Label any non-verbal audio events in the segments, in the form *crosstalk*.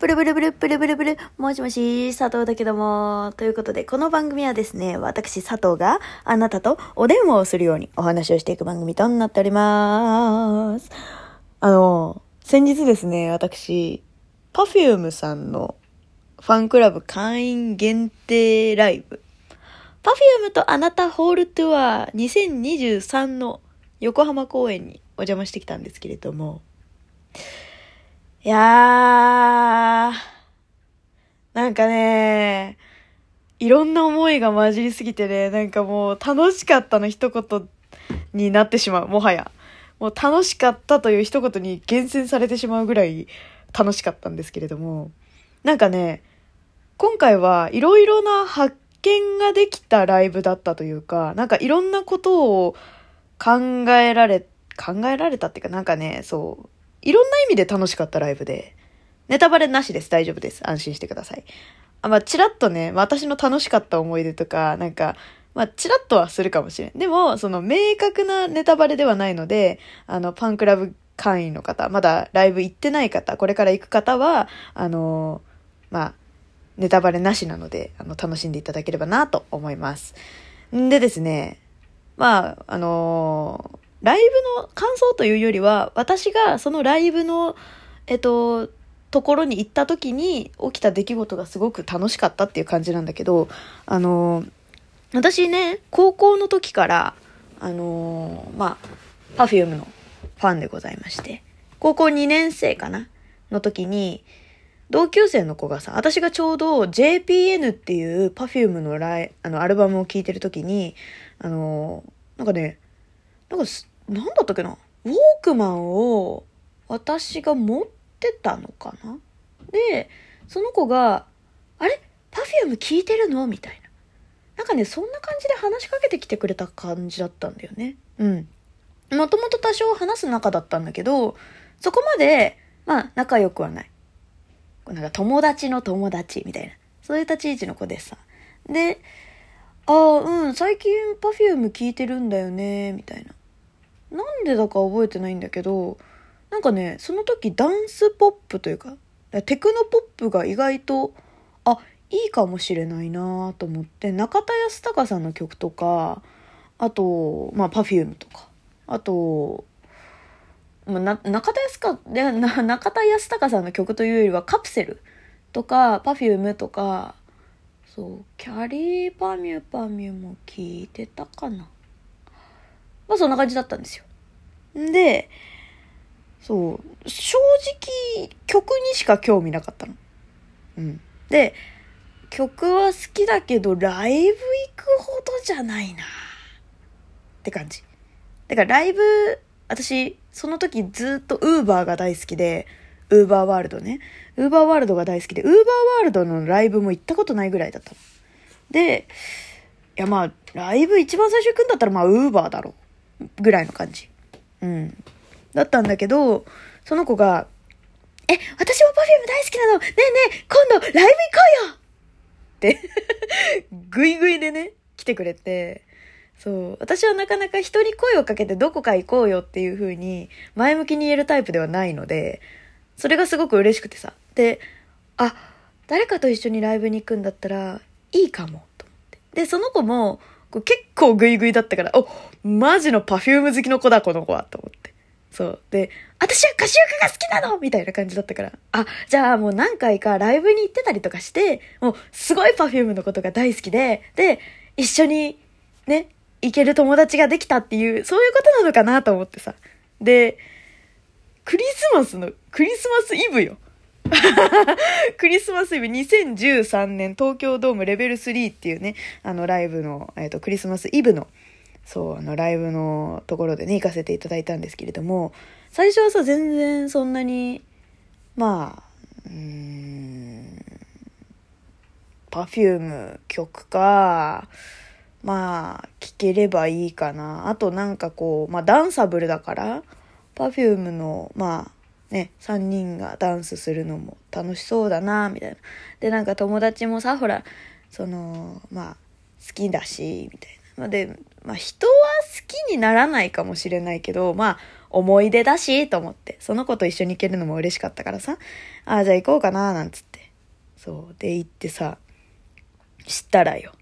ブルブルブルブルブルブル、もしもし、佐藤だけども。ということで、この番組はですね、私佐藤があなたとお電話をするようにお話をしていく番組となっております。あの、先日ですね、私、Perfume さんのファンクラブ会員限定ライブ、Perfume とあなたホールツアー2023の横浜公演にお邪魔してきたんですけれども、いやー、なんかね、いろんな思いが混じりすぎてね、なんかもう楽しかったの一言になってしまう、もはや。もう楽しかったという一言に厳選されてしまうぐらい楽しかったんですけれども、なんかね、今回はいろいろな発見ができたライブだったというか、なんかいろんなことを考えられ、考えられたっていうかなんかね、そう、いろんな意味で楽しかったライブで、ネタバレなしです。大丈夫です。安心してください。あ、まあ、ちらっとね、私の楽しかった思い出とか、なんか、まあ、ちらっとはするかもしれん。でも、その、明確なネタバレではないので、あの、パンクラブ会員の方、まだライブ行ってない方、これから行く方は、あの、まあ、ネタバレなしなので、あの、楽しんでいただければなと思います。んでですね、まあ、あのライブの感想というよりは、私がそのライブの、えっと、ところに行った時に起きた出来事がすごく楽しかったっていう感じなんだけど、あの、私ね、高校の時から、あの、まあ、 Perfume のファンでございまして、高校2年生かなの時に、同級生の子がさ、私がちょうど JPN っていう Perfume のライ、あの、アルバムを聴いてる時に、あの、なんかね、なんかす、なんだったっけな？ウォークマンを私が持ってたのかな？で、その子が、あれ？パフューム聞いてるの？みたいな。なんかね、そんな感じで話しかけてきてくれた感じだったんだよね。うん。もともと多少話す仲だったんだけど、そこまで、まあ、仲良くはない。なんか友達の友達みたいな。そういう立ち位置の子でさ。で、ああ、うん、最近 Perfume 聞いてるんだよね、みたいな。なんでだか覚えてないんだけど、なんかね、その時ダンスポップというか、テクノポップが意外と、あ、いいかもしれないなと思って、中田康隆さんの曲とか、あと、まあ、Perfume とか、あと、まあ、中田康かでな中田康隆さんの曲というよりはカプセルとか Perfume とかそうキャリーパミュパミュも聞いてたかな。まあそんな感じだったんですよでそう正直曲にしか興味なかったのうんで曲は好きだけどライブ行くほどじゃないなって感じだからライブ私、その時ずっとウーバーが大好きで、ウーバーワールドね。ウーバーワールドが大好きで、ウーバーワールドのライブも行ったことないぐらいだったの。で、いやまあ、ライブ一番最初行くんだったらまあ、ウーバーだろう。ぐらいの感じ。うん。だったんだけど、その子が、え、私も Perfume 大好きなのねえねえ、今度ライブ行こうよって *laughs* ぐいぐいでね、来てくれて、そう。私はなかなか人に声をかけてどこか行こうよっていう風に前向きに言えるタイプではないので、それがすごく嬉しくてさ。で、あ、誰かと一緒にライブに行くんだったらいいかも、と思って。で、その子も結構グイグイだったから、お、マジの Perfume 好きの子だ、この子は、と思って。そう。で、私はかしゆかが好きなのみたいな感じだったから。あ、じゃあもう何回かライブに行ってたりとかして、もうすごい Perfume のことが大好きで、で、一緒にね、行ける友達ができたっていう、そういうことなのかなと思ってさ。で、クリスマスの、クリスマスイブよ。*laughs* クリスマスイブ2013年東京ドームレベル3っていうね、あのライブの、えっ、と、クリスマスイブの、そう、あのライブのところでね、行かせていただいたんですけれども、最初はさ、全然そんなに、まあ、うん、パフューム曲か、まあ、聴ければいいかな。あとなんかこう、まあダンサブルだから、パフュームの、まあ、ね、3人がダンスするのも楽しそうだな、みたいな。で、なんか友達もさ、ほら、その、まあ、好きだし、みたいな。で、まあ人は好きにならないかもしれないけど、まあ、思い出だし、と思って。その子と一緒に行けるのも嬉しかったからさ。ああ、じゃあ行こうかな、なんつって。そう。で、行ってさ、知ったらよ。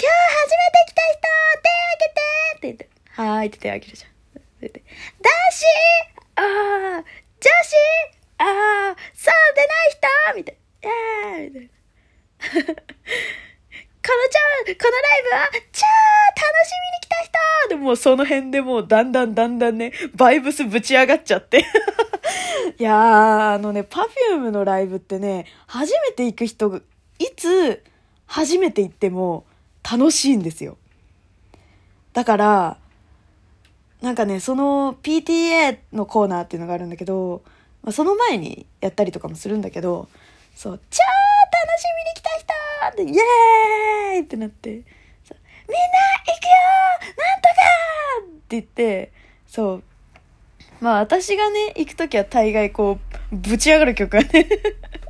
今日初めて来た人手挙げてって言って、はーいって手挙げるじゃん。男子あー、女子？あー、そうでない人？みたいな。イェーイみたいな。*laughs* このちゃん、このライブは超楽しみに来た人でもその辺でもうだんだんだんだんね、バイブスぶち上がっちゃって。*laughs* いやー、あのね、パフュームのライブってね、初めて行く人が、いつ初めて行っても楽しいんですよ。だから、なんかね、その PTA のコーナーっていうのがあるんだけど、まあ、その前にやったりとかもするんだけど、そう、超楽しみに来た人って、イエーイ!ってなって、みんな行くよなんとかって言って、そう、まあ私がね、行くときは大概こう、ぶち上がる曲がね、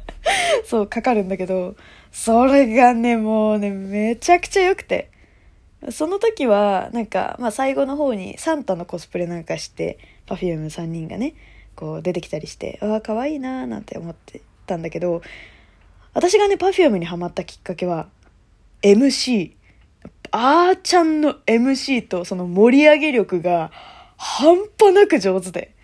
*laughs* そう、かかるんだけど、それがね、もうね、めちゃくちゃ良くて。その時は、なんか、まあ最後の方にサンタのコスプレなんかして、 Perfume 3人がね、こう出てきたりして、ああ、可愛いなーなんて思ってたんだけど、私がね、 Perfume にハマったきっかけは、MC。あーちゃんの MC とその盛り上げ力が半端なく上手で。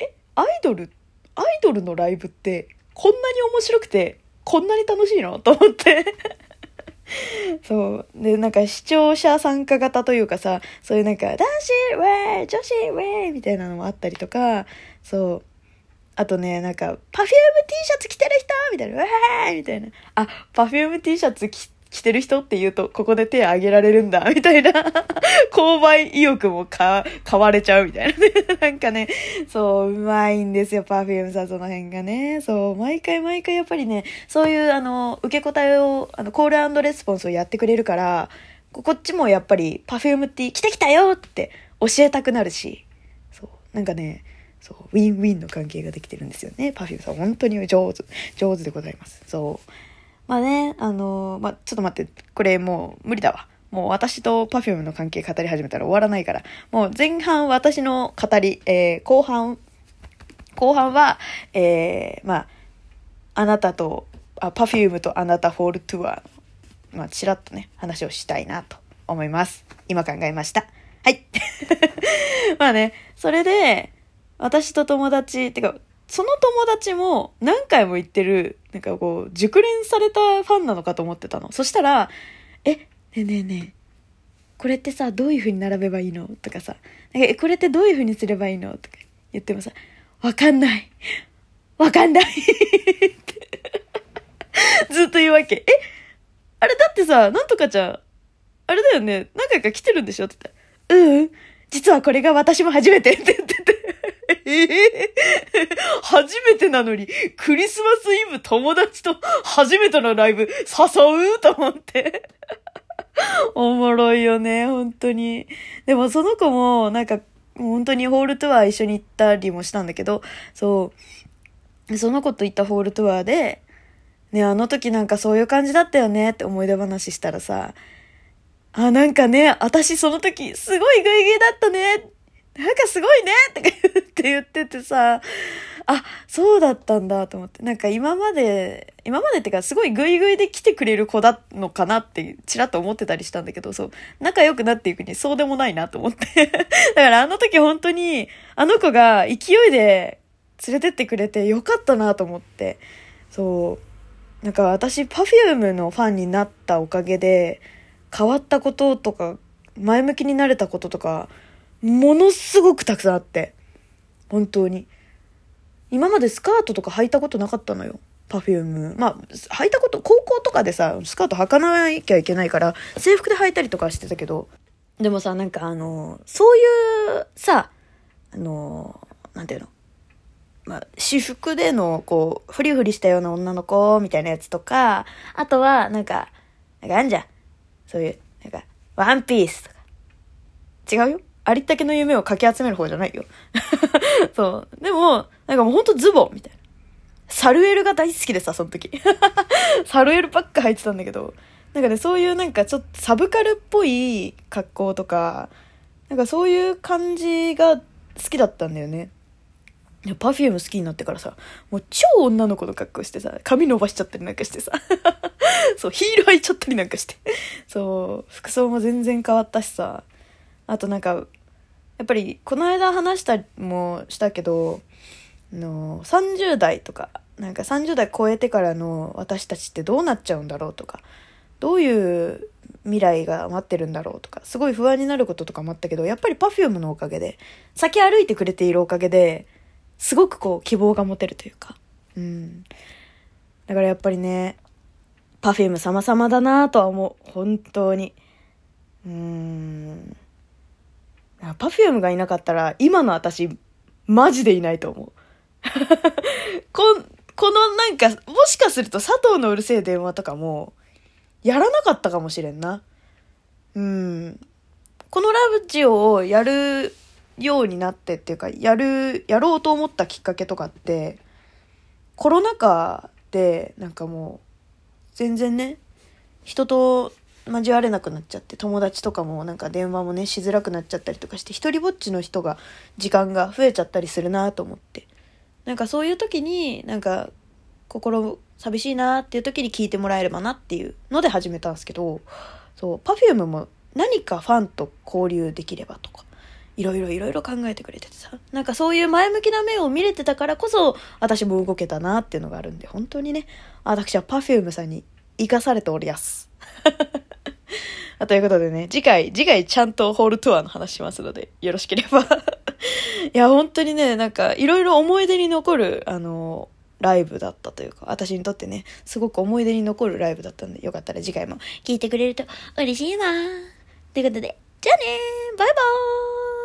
え、アイドル、アイドルのライブってこんなに面白くて、こんなに楽しいの？と思って。*laughs* そう。で、なんか視聴者参加型というかさ、そういうなんか、男子ウェイ女子ウェイみたいなのもあったりとか、そう。あとね、なんか、パフューム T シャツ着てる人みたいな、ウェーイみたいな。あ、パフューム T シャツ着着てる人って言うと、ここで手挙げられるんだ、*laughs* みたいな。購買意欲もか、買われちゃうみたいなね。*laughs* なんかね、そう、うまいんですよ、 Perfume さん、その辺がね。そう、毎回毎回やっぱりね、そういう、あの、受け答えを、あの、コールレスポンスをやってくれるから、こっちもやっぱり、 Perfume T 着てきたよって教えたくなるし、そう、なんかね、そう、ウィンウィンの関係ができてるんですよね。 Perfume さん、本当に上手、上手でございます。そう。まあね、あのまあ、ちょっと待って、これもう無理だわ。もう私と Perfume の関係語り始めたら終わらないから。もう前半私の語り、えー、後半、後半は、えー、まあ、あなたと、あ、Perfume とあなたホールトゥアーの、まあ、ちらっとね、話をしたいなと思います。今考えました。はい。*laughs* まあね、それで、私と友達、ってか、その友達も何回も言ってる、なんかこう、熟練されたファンなのかと思ってたの。そしたら、え、ねえねえねえ、これってさ、どういう風に並べばいいの？とかさ、なんかえ、これってどういう風にすればいいの？とか言ってもさ、わかんない。わかんないずっと言うわけ。え、あれだってさ、なんとかちゃん、あれだよね、何回か来てるんでしょ？って言ったら、うん、実はこれが私も初めてって言ってて。え初めてなのに、クリスマスイブ友達と初めてのライブ誘うと思って。おもろいよね、本当に。でもその子も、なんか、本当にホールツアー一緒に行ったりもしたんだけど、そう、その子と行ったホールツアーで、ね、あの時なんかそういう感じだったよねって思い出話したらさ、あ、なんかね、私その時すごいグイグイだったね。なんかすごいねって言っててさ、あ、そうだったんだと思って。なんか今まで、今までってかすごいグイグイで来てくれる子だのかなってちらっと思ってたりしたんだけど、そう、仲良くなっていくにそうでもないなと思って。*laughs* だからあの時本当に、あの子が勢いで連れてってくれてよかったなと思って。そう。なんか私、パフュームのファンになったおかげで、変わったこととか、前向きになれたこととか、ものすごくたくさんあって。本当に。今までスカートとか履いたことなかったのよ。パフューム。まあ、履いたこと、高校とかでさ、スカート履かなきゃいけないから、制服で履いたりとかしてたけど、でもさ、なんかあの、そういうさ、あの、なんていうの？まあ、私服での、こう、フリフリしたような女の子みたいなやつとか、あとは、なんか、なんかあんじゃん。そういう、なんか、ワンピースとか。違うよ。ありったけの夢をかき集める方じゃないよ。*laughs* そう。でも、なんかもうほんとズボンみたいな。サルエルが大好きでさ、その時。*laughs* サルエルばっか履いてたんだけど、なんかね、そういうなんかちょっとサブカルっぽい格好とか、なんかそういう感じが好きだったんだよね。パフューム好きになってからさ、もう超女の子の格好してさ、髪伸ばしちゃったりなんかしてさ、*laughs* そう、ヒール履いちゃったりなんかして、そう、服装も全然変わったしさ、あとなんか、やっぱりこの間話したりもしたけど、の30代とか、なんか30代超えてからの私たちってどうなっちゃうんだろうとか、どういう未来が待ってるんだろうとか、すごい不安になることとかもあったけど、やっぱり Perfume のおかげで、先歩いてくれているおかげで、すごくこう希望が持てるというか。うん。だからやっぱりね、Perfume 様々だなとは思う。本当に。うーん。Perfume がいなかったら、今の私、マジでいないと思う。*laughs* こ、このなんか、もしかすると佐藤のうるせえ電話とかも、やらなかったかもしれんな。うん。このラブジオをやるようになってっていうか、やる、やろうと思ったきっかけとかって、コロナ禍で、なんかもう、全然ね、人と交われなくなっちゃって、友達とかもなんか電話もね、しづらくなっちゃったりとかして、一人ぼっちの人が、時間が増えちゃったりするなと思って。なんかそういう時に、なんか、心寂しいなっていう時に聞いてもらえればなっていうので始めたんですけど、そう、Perfume も何かファンと交流できればとか、いろいろいろいろ考えてくれててさ、なんかそういう前向きな目を見れてたからこそ、私も動けたなっていうのがあるんで、本当にね、私は Perfume さんに生かされておりやす。*laughs* ということでね、次回、次回ちゃんとホールツアーの話しますので、よろしければいや、本当にね、なんか、いろいろ思い出に残る、あの、ライブだったというか、私にとってね、すごく思い出に残るライブだったんで、よかったら次回も聞いてくれると嬉しいわ。ということで、じゃあねバイバーイ。